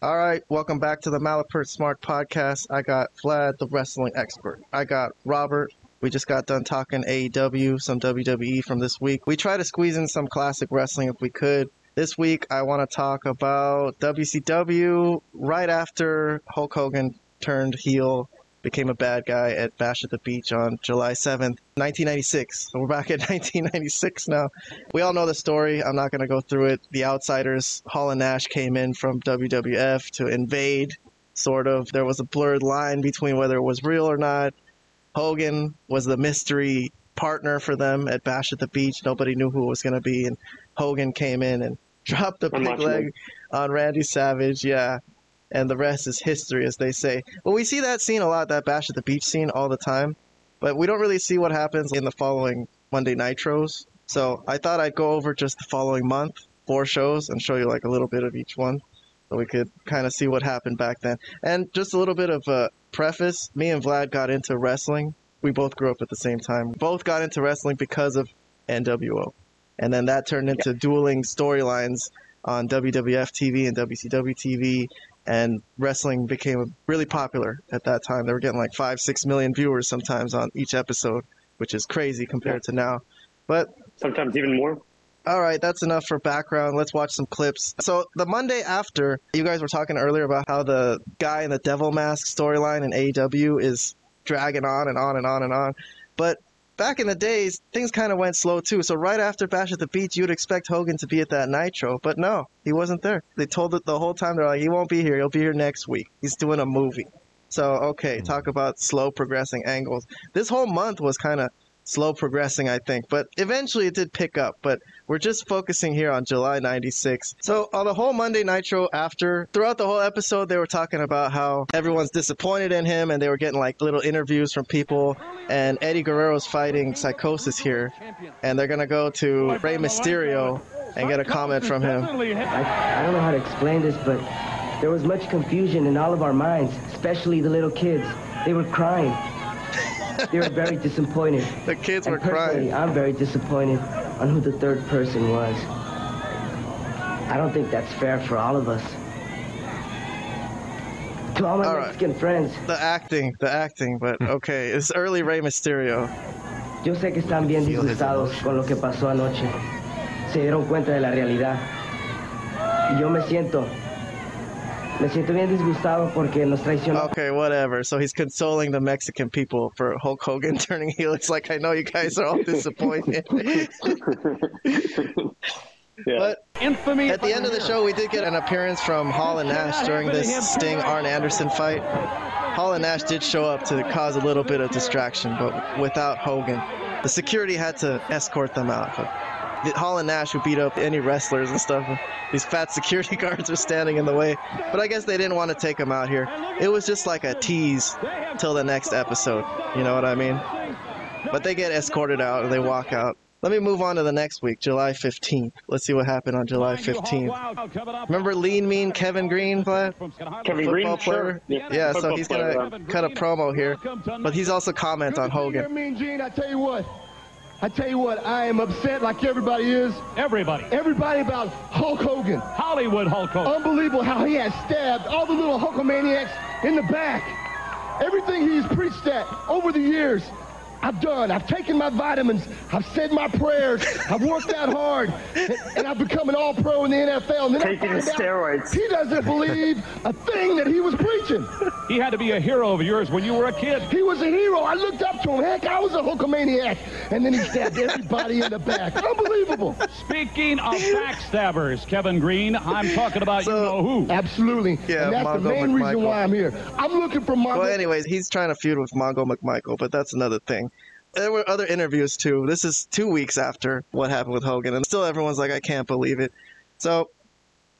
All right, welcome back to the Malapert Smark Podcast. I got Vlad, the wrestling expert. I got Robert. We just got done talking AEW, some WWE from this week. We try to squeeze in some classic wrestling if we could. This week, I want to talk about WCW right after Hulk Hogan turned heel, became a bad guy at Bash at the Beach on July 7th, 1996. So we're back at 1996 now. We all know the story. I'm not going to go through it. The Outsiders, Hall and Nash came in from WWF to invade, sort of. There was a blurred line between whether it was real or not. Hogan was the mystery partner for them at Bash at the Beach. Nobody knew who it was going to be. And Hogan came in and dropped the big leg on Randy Savage. Yeah. And the rest is history, as they say. Well, we see that scene a lot, that Bash at the Beach scene, all the time. But we don't really see what happens in the following Monday Nitros. So I thought I'd go over just the following month, four shows, and show you like a little bit of each one. So we could kind of see what happened back then. And just a little bit of a preface me and Vlad got into wrestling. We both grew up at the same time. Both got into wrestling because of NWO. And then that turned into dueling storylines on WWF TV and WCW TV. And wrestling became really popular at that time. They were getting like five, six million viewers sometimes on each episode, which is crazy compared to now. But Sometimes even more. all right, that's enough for background. Let's watch some clips. So, the Monday after, you guys were talking earlier about how the guy in the devil mask storyline in AEW is dragging on and on and on and on. But back in the days, things kind of went slow too. So, right after Bash at the Beach, you'd expect Hogan to be at that Nitro, but no, he wasn't there. They told it the whole time, they're like, he won't be here. He'll be here next week. He's doing a movie. So, okay, hmm. talk about slow progressing angles. This whole month was kind of slow progressing, I think, but eventually it did pick up. But we're just focusing here on July 96. So, on the whole Monday Nitro after, throughout the whole episode, they were talking about how everyone's disappointed in him and they were getting like little interviews from people. And Eddie Guerrero's fighting Psychosis here, and they're going to go to Rey Mysterio and get a comment from him. I, I don't know how to explain this, but there was much confusion in all of our minds, especially the little kids. They were crying. They were very disappointed. The kids And were crying. personally, I'm very disappointed on who the third person was. I don't think that's fair for all of us. To all my All right. Mexican friends, The acting, the acting, but okay, it's early Rey Mysterio. yo sé que están bien disgustados con lo que pasó anoche. Se dieron cuenta de la realidad. Y yo me siento, me siento bien disgustado porque nos traicionó. Okay, whatever. So he's consoling the Mexican people for Hulk Hogan turning heel. It's like I know you guys are all disappointed. Yeah. But Infamy. at the end of the show, we did get an appearance from Hall and Nash during this Sting Arn Anderson fight. Hall and Nash did show up to cause a little bit of distraction, but without Hogan. The security had to escort them out. But Hall and Nash would beat up any wrestlers and stuff. These fat security guards were standing in the way. But I guess they didn't want to take him out here. It was just like a tease till the next episode. You know what I mean? But they get escorted out and they walk out. Let me move on to the next week, July 15th. Let's see what happened on July 15th. Remember Lean Mean Kevin Greene, Vlad? Kevin Football Greene, player? sure. Yeah, so he's gonna cut a promo here, but he's also comment on Good to see you, Hogan. Mean Gene, I tell you what. I tell you what, I am upset like everybody is. Everybody. Everybody about Hulk Hogan. Hollywood Hulk Hogan. Unbelievable how he has stabbed all the little Hulkamaniacs in the back. Everything he's preached at over the years, I've done. I've taken my vitamins. I've said my prayers. I've worked out hard. And, and I've become an all-pro in the NFL. And then Taking I find out steroids. He doesn't believe a thing that he was preaching. He had to be a hero of yours when you were a kid. He was a hero. I looked up to him. Heck, I was a Hulkamaniac. And then he stabbed everybody in the back. Unbelievable. Speaking of backstabbers, Kevin Greene, I'm talking about So- you know who. Absolutely. Yeah, and that's Mongo the main McMichael. reason why I'm here. I'm looking for Mongo. Well, anyways, he's trying to feud with Mongo McMichael, but that's another thing. There were other interviews too. This is two weeks after what happened with Hogan, and still everyone's like, I can't believe it. So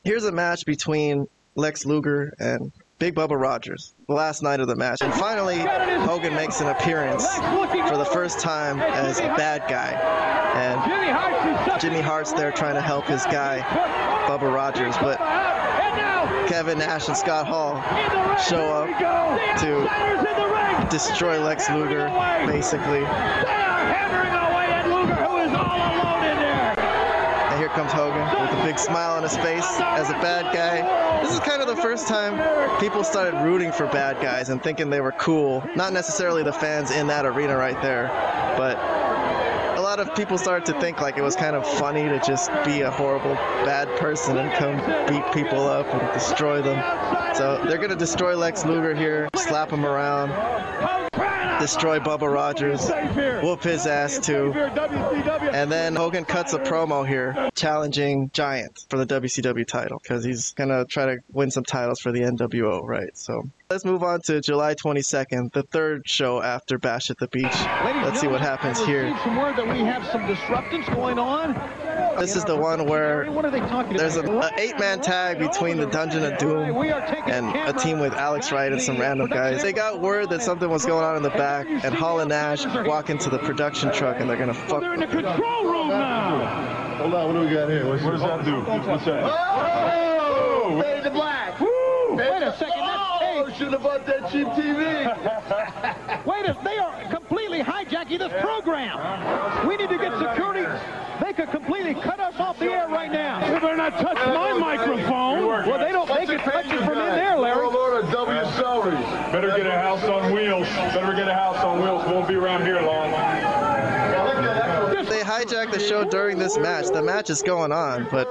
here's a match between Lex Luger and Big Bubba Rogers, the last night of the match. And finally, Hogan makes an appearance for the first time as a bad guy. And Jimmy Hart's there trying to help his guy, Bubba Rogers, but Kevin Nash and Scott Hall ring, show up to Centers in the ring. destroy Lex Luger, basically. They are hammering away at Luger, who is all alone in there. And here comes Hogan with a big smile on his face as a bad guy. This is kind of the first time people started rooting for bad guys and thinking they were cool. Not necessarily the fans in that arena right there, but lot of people started to think like it was kind of funny to just be a horrible bad person and come beat people up and destroy them. So they're gonna destroy Lex Luger here, slap him around, destroy Bubba Rogers, whoop his ass too. And then Hogan cuts a promo here challenging Giant for the WCW title because he's gonna try to win some titles for the NWO, right? So let's move on to July 22nd, the third show after Bash at the Beach. Let's see what happens here. Some word that we have some disruptance going on. This is the one where What are they talking there's an eight-man tag between the Dungeon of Doom and a team with Alex Wright and some random guys. They got word that something was going on in the back, and Hall and Nash walk into the production truck and they're gonna fuck. They're in the control room now. Hold on, what do we got here? What's What does that do? What's that? Oh! Fade to black. Wait a second. Oh, should have bought that cheap TV. Wait a They are completely hijacking this program. We need to get security. They could completely cut us off the air right now. You better not touch my microphone. Well, they don't. They can touch it from in there, Larry. Lord of W salaries. Better get a house on wheels. Better get a house on wheels. Won't be around here long. They hijacked the show during this match. The match is going on, but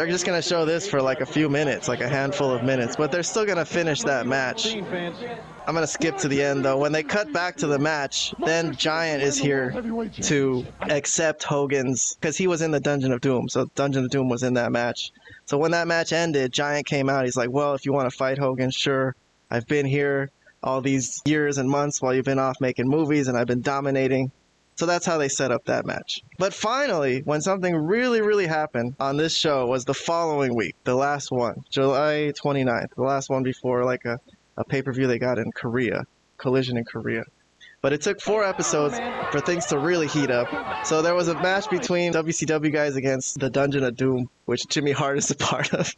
they're just gonna show this for like a few minutes, like a handful of minutes. But they're still gonna finish that match. I'm gonna skip to the end though. When they cut back to the match, then Giant is here to accept Hogan's because he was in the Dungeon of Doom. So Dungeon of Doom was in that match. So when that match ended, Giant came out. He's like, "Well, if you want to fight Hogan, sure. I've been here all these years and months while you've been off making movies, and I've been dominating." So that's how they set up that match. But finally, when something really, really happened on this show was the following week, the last one, July 29th, the last one before like a, a pay per view they got in Korea, Collision in Korea. But it took four episodes for things to really heat up. So there was a match between WCW guys against the Dungeon of Doom, which Jimmy Hart is a part of.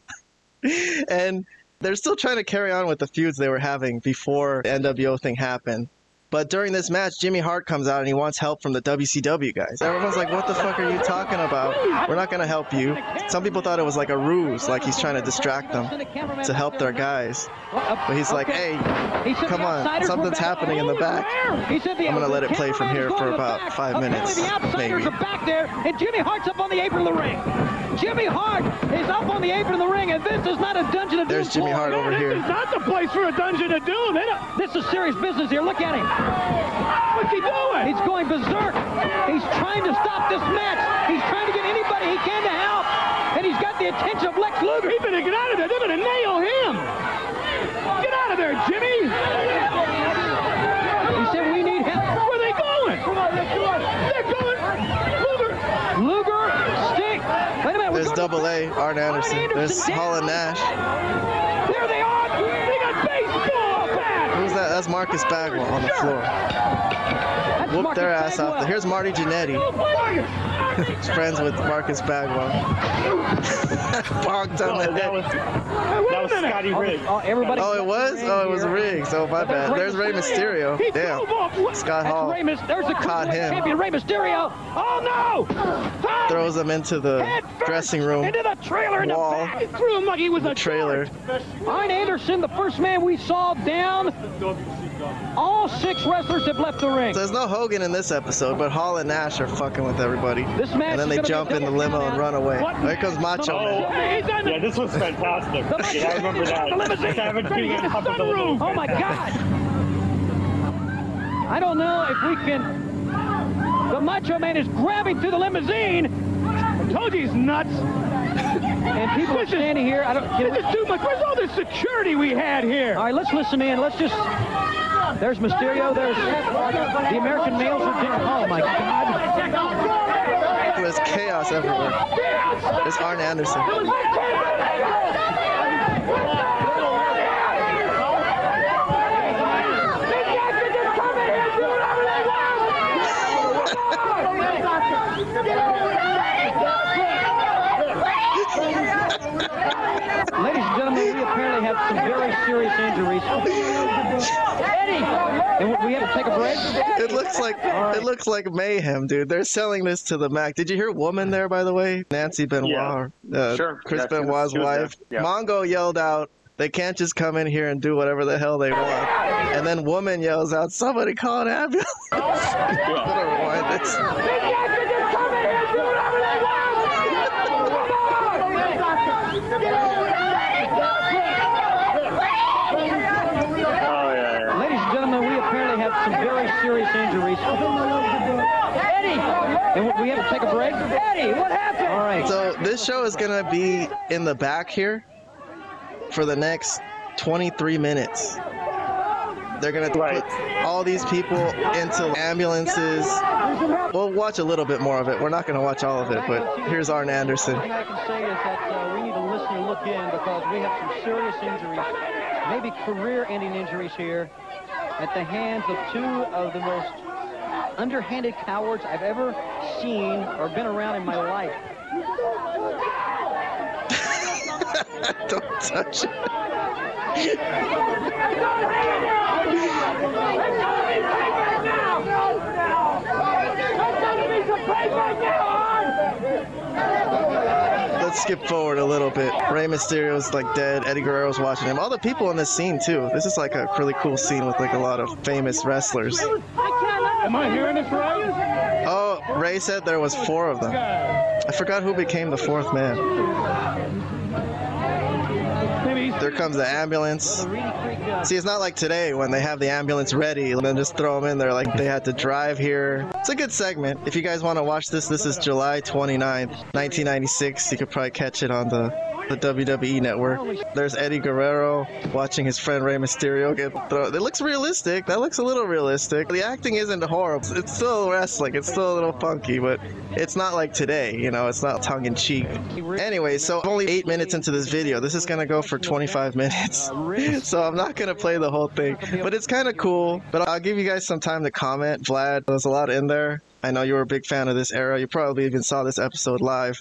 and they're still trying to carry on with the feuds they were having before the NWO thing happened. But during this match, Jimmy Hart comes out and he wants help from the WCW guys. Everyone's like, what the fuck are you talking about? We're not going to help you. Some people thought it was like a ruse, like he's trying to distract them to help their guys. But he's like, hey, come on, something's happening in the back. I'm gonna let it play from here for about five minutes, maybe. back there, and Jimmy Hart's up on the apron of the ring. Jimmy Hart is up on the apron of the ring, and this is not a Dungeon of There's Doom Jimmy. Hart over This is not the place for a Dungeon of Doom. This is serious business here. Look at him. What's he doing? He's going berserk. He's trying to stop this match. He's trying to get anybody he can to help. And he's got the attention of Lex Luger. He better get out of there. They're going to nail him. Get out of there, Jimmy. He said, we need help. Where are they going? They're going. Luger. Luger, stick. Wait a minute. we're There's going to- Double A, Arn Anderson. There's Hall and Nash. There they are. They got baseball bats. Who's that? That's Marcus Bagwell on the floor. That's Whoop Marcus their ass off. Bagwell. Here's Marty Jannetty. He's friends with Marcus Bagwell. Bonked on the that head. was that was Scotty oh, Riggs. Oh, everybody. Oh, it was? Oh, it was rigged. So oh, my bad. There's Rey Mysterio. He Damn. drove off. Scott That's Hall Rey There's a Caught him. champion, Rey Mysterio. Oh no! Thumb! throws him into the dressing room Into the trailer in the wall. back. He threw him like he was a trailer. Arn Anderson, the first man we saw down. All six wrestlers have left the ring. So there's no Hogan in this episode, but Hall and Nash are fucking with everybody. This match And then they jump in the limo count and run away. What? There comes Macho Oh. Man. He's on the Yeah, this was fantastic. Yeah, I remember that. I haven't seen it up until Sunroof. Oh my God! I don't know if we can. The Macho Man is grabbing through the limousine, I told you he's nuts. and people are This is- standing here. I don't. Can This we, is too much. Where's all this security we had here? all right, let's listen in. Let's just. There's Mysterio. There's the American males are. doing- Oh my God! There's chaos everywhere. There's Arn Anderson. Ladies and gentlemen, we apparently apparently have some very serious injuries. And we have to take a break. It looks like it looks like mayhem, dude. They're selling this to the mac. Did you hear "Woman" there, by the way? Nancy Benoit, uh, Sure. Chris Yeah, Benoit's she was there. wife. Yeah. Mongo yelled out, "They can't just come in here and do whatever the hell they want." And then "Woman" yells out, "Somebody call an ambulance!" I'm gonna rewind this. Oh, yeah, yeah. Ladies and gentlemen, we apparently have some very serious injuries. And we have to take a break. Eddie, what happened? All right. So this show is gonna be in the back here for the next 23 minutes. They're gonna Right. put all these people into ambulances. We'll watch a little bit more of it. We're not gonna watch all of it, but here's Arn Anderson. The thing I can say is that uh, we need to listen and look in because we have some serious injuries, maybe career-ending injuries here, at the hands of two of the most underhanded cowards I've ever seen or been around in my life. Don't touch it. Let's skip forward a little bit. Rey Mysterio's like dead. Eddie Guerrero's watching him. All the people in this scene too. This is like a really cool scene with like a lot of famous wrestlers. Am I hearing this right? Oh, Ray said there was four of them. I forgot who became the fourth man. There comes the ambulance. See, it's not like today when they have the ambulance ready and then just throw them in there like they had to drive here. It's a good segment. If you guys want to watch this, this is July 29th, 1996. You could probably catch it on the the WWE network. There's Eddie Guerrero watching his friend Rey Mysterio get thrown. It looks realistic. That looks a little realistic. The acting isn't horrible. It's still wrestling. It's still a little funky, but it's not like today. You know, it's not tongue in cheek. Anyway, so only eight minutes into this video. This is gonna go for 25 minutes. so I'm not gonna play the whole thing, but it's kind of cool. But I'll give you guys some time to comment. Vlad, there's a lot in there. I know you were a big fan of this era. You probably even saw this episode live.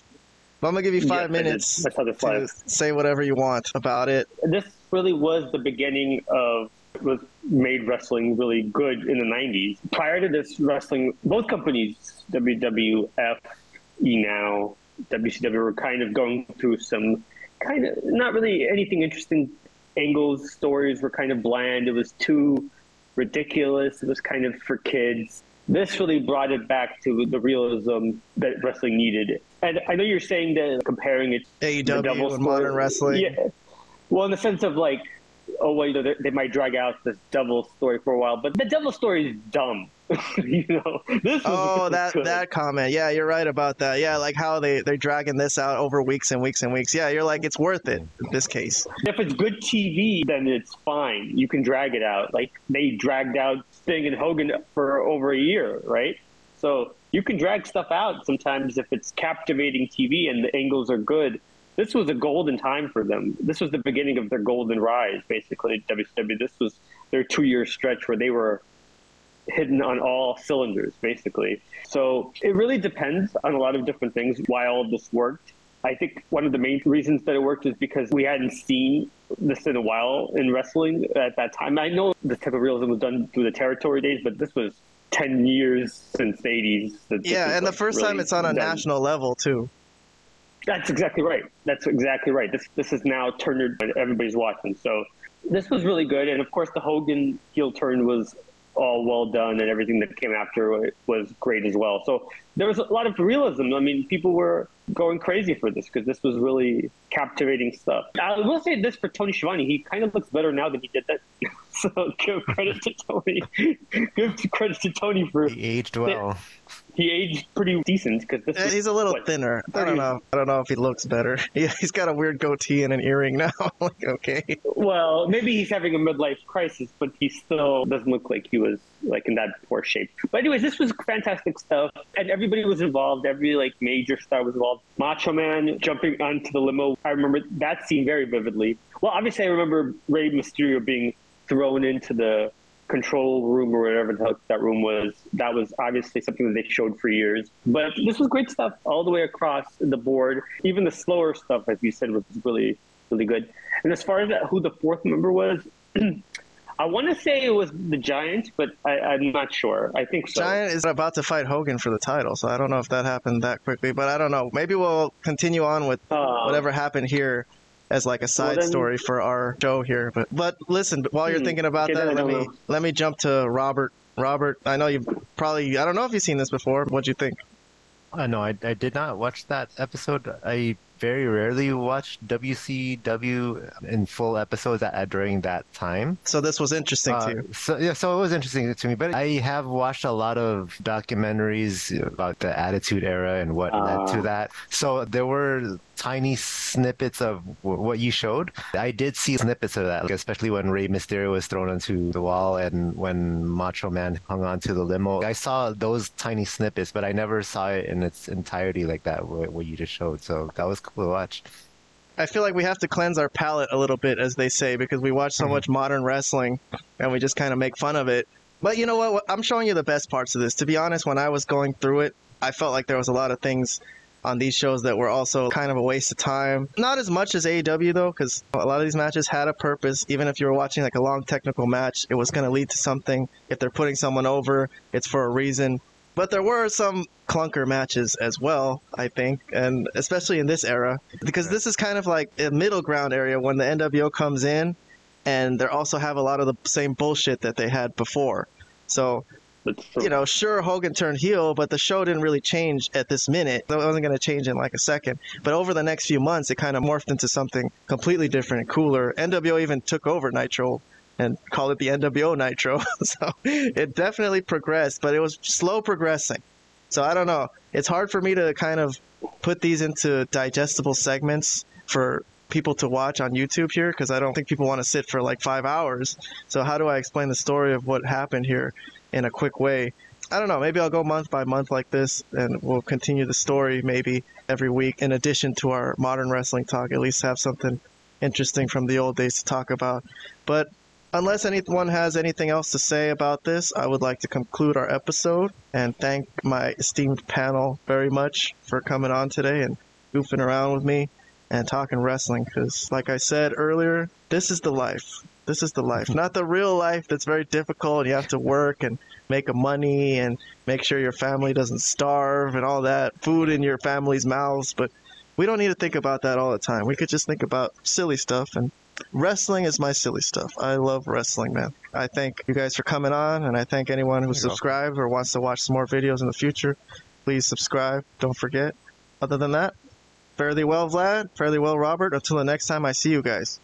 But I'm gonna give you five Yes, I did. minutes I saw this to say whatever you want about it. this really was the beginning of what made wrestling really good in the 90s. Prior to this, wrestling, both companies, WWF, E Now, WCW, were kind of going through some kind of not really anything interesting angles. Stories were kind of bland. It was too ridiculous. It was kind of for kids. This really brought it back to the realism that wrestling needed. And I know you're saying that comparing it AEW the double and modern wrestling. Yeah. Well, in the sense of like, oh well, you know, they, they might drag out this devil story for a while, but the devil story is dumb. you know, this Oh, that good. that comment. Yeah, you're right about that. Yeah, like how they they're dragging this out over weeks and weeks and weeks. Yeah, you're like it's worth it in this case. If it's good TV, then it's fine. You can drag it out. Like they dragged out Sting and Hogan for over a year, right? So you can drag stuff out sometimes if it's captivating TV and the angles are good. This was a golden time for them. This was the beginning of their golden rise, basically. WCW. This was their two-year stretch where they were hitting on all cylinders, basically. So it really depends on a lot of different things why all of this worked. I think one of the main reasons that it worked is because we hadn't seen this in a while in wrestling at that time. I know this type of realism was done through the territory days, but this was 10 years since the 80s. that Yeah, and the first time it's on a done. national level too. That's exactly right. That's exactly right. This this is now Turner everybody's watching. So this was really good, and of course the Hogan heel turn was all well done, and everything that came after was great as well. So there was a lot of realism. I mean, people were going crazy for this because this was really captivating stuff. I will say this for Tony Schiavone: he kind of looks better now than he did that. so give credit to Tony. give credit to Tony for He aged well. he aged pretty decent because this. Eh, He's a little what, thinner. I don't know. I don't know if he looks better. Yeah, he's got a weird goatee and an earring now. like okay. Well, maybe he's having a midlife crisis, but he still doesn't look like he was like in that poor shape. But anyways, this was fantastic stuff, and everybody was involved. Every like major star was involved. Macho Man jumping onto the limo. I remember that scene very vividly. Well, obviously, I remember Rey Mysterio being thrown into the control room or whatever the heck that room was. That was obviously something that they showed for years. But this was great stuff all the way across the board. Even the slower stuff, as you said, was really really good. And as far as who the fourth member was, I want to say it was the Giant, but I, I'm not sure. I think so. Giant is about to fight Hogan for the title, so I don't know if that happened that quickly, but I don't know. Maybe we'll continue on with Uh, whatever happened here as like a side then- story for our show here. But but listen, while you're Hmm, thinking about okay, that, I let don't me know. let me jump to Robert. Robert, I know you've probably I don't know if you've seen this before. What'd you think? Uh, no, I, I did not watch that episode. I very rarely watch WCW in full episodes at, at- during that time. So this was interesting Uh, to you. So yeah, so it was interesting to me. But I have watched a lot of documentaries about the Attitude Era and what led to Ah. that. So there were tiny snippets of w- what you showed. I did see snippets of that, like, especially when Rey Mysterio was thrown onto the wall and when Macho Man hung onto the limo. I saw those tiny snippets, but I never saw it in its entirety like that, what, what you just showed. So that was cool to watch. I feel like we have to cleanse our palate a little bit, as they say, because we watch so Mm-hmm. much modern wrestling and we just kind of make fun of it. But you know what? I'm showing you the best parts of this. To be honest, when I was going through it, I felt like there was a lot of things on these shows that were also kind of a waste of time. Not as much as AEW though, because a lot of these matches had a purpose. Even if you were watching like a long technical match, it was going to lead to something. If they're putting someone over, it's for a reason. But there were some clunker matches as well, I think, and especially in this era, because this is kind of like a middle ground area when the NWO comes in, and they also have a lot of the same bullshit that they had before. So. You know, sure, Hogan turned heel, but the show didn't really change at this minute. It wasn't going to change in like a second. But over the next few months, it kind of morphed into something completely different and cooler. NWO even took over Nitro and called it the NWO Nitro. so it definitely progressed, but it was slow progressing. So I don't know. It's hard for me to kind of put these into digestible segments for people to watch on YouTube here because I don't think people want to sit for like five hours. So how do I explain the story of what happened here in a quick way? I don't know. Maybe I'll go month by month like this, and we'll continue the story maybe every week. In addition to our modern wrestling talk, at least have something interesting from the old days to talk about. But unless anyone has anything else to say about this, I would like to conclude our episode and thank my esteemed panel very much for coming on today and goofing around with me and talking wrestling. Because, like I said earlier, this is the life. This is the life, not the real life that's very difficult. You have to work and make a money and make sure your family doesn't starve and all that food in your family's mouths. But we don't need to think about that all the time. We could just think about silly stuff and wrestling is my silly stuff. I love wrestling, man. I thank you guys for coming on, and I thank anyone who subscribed or wants to watch some more videos in the future. Please subscribe. Don't forget. Other than that, fairly well, Vlad. Fairly well, Robert. Until the next time I see you guys.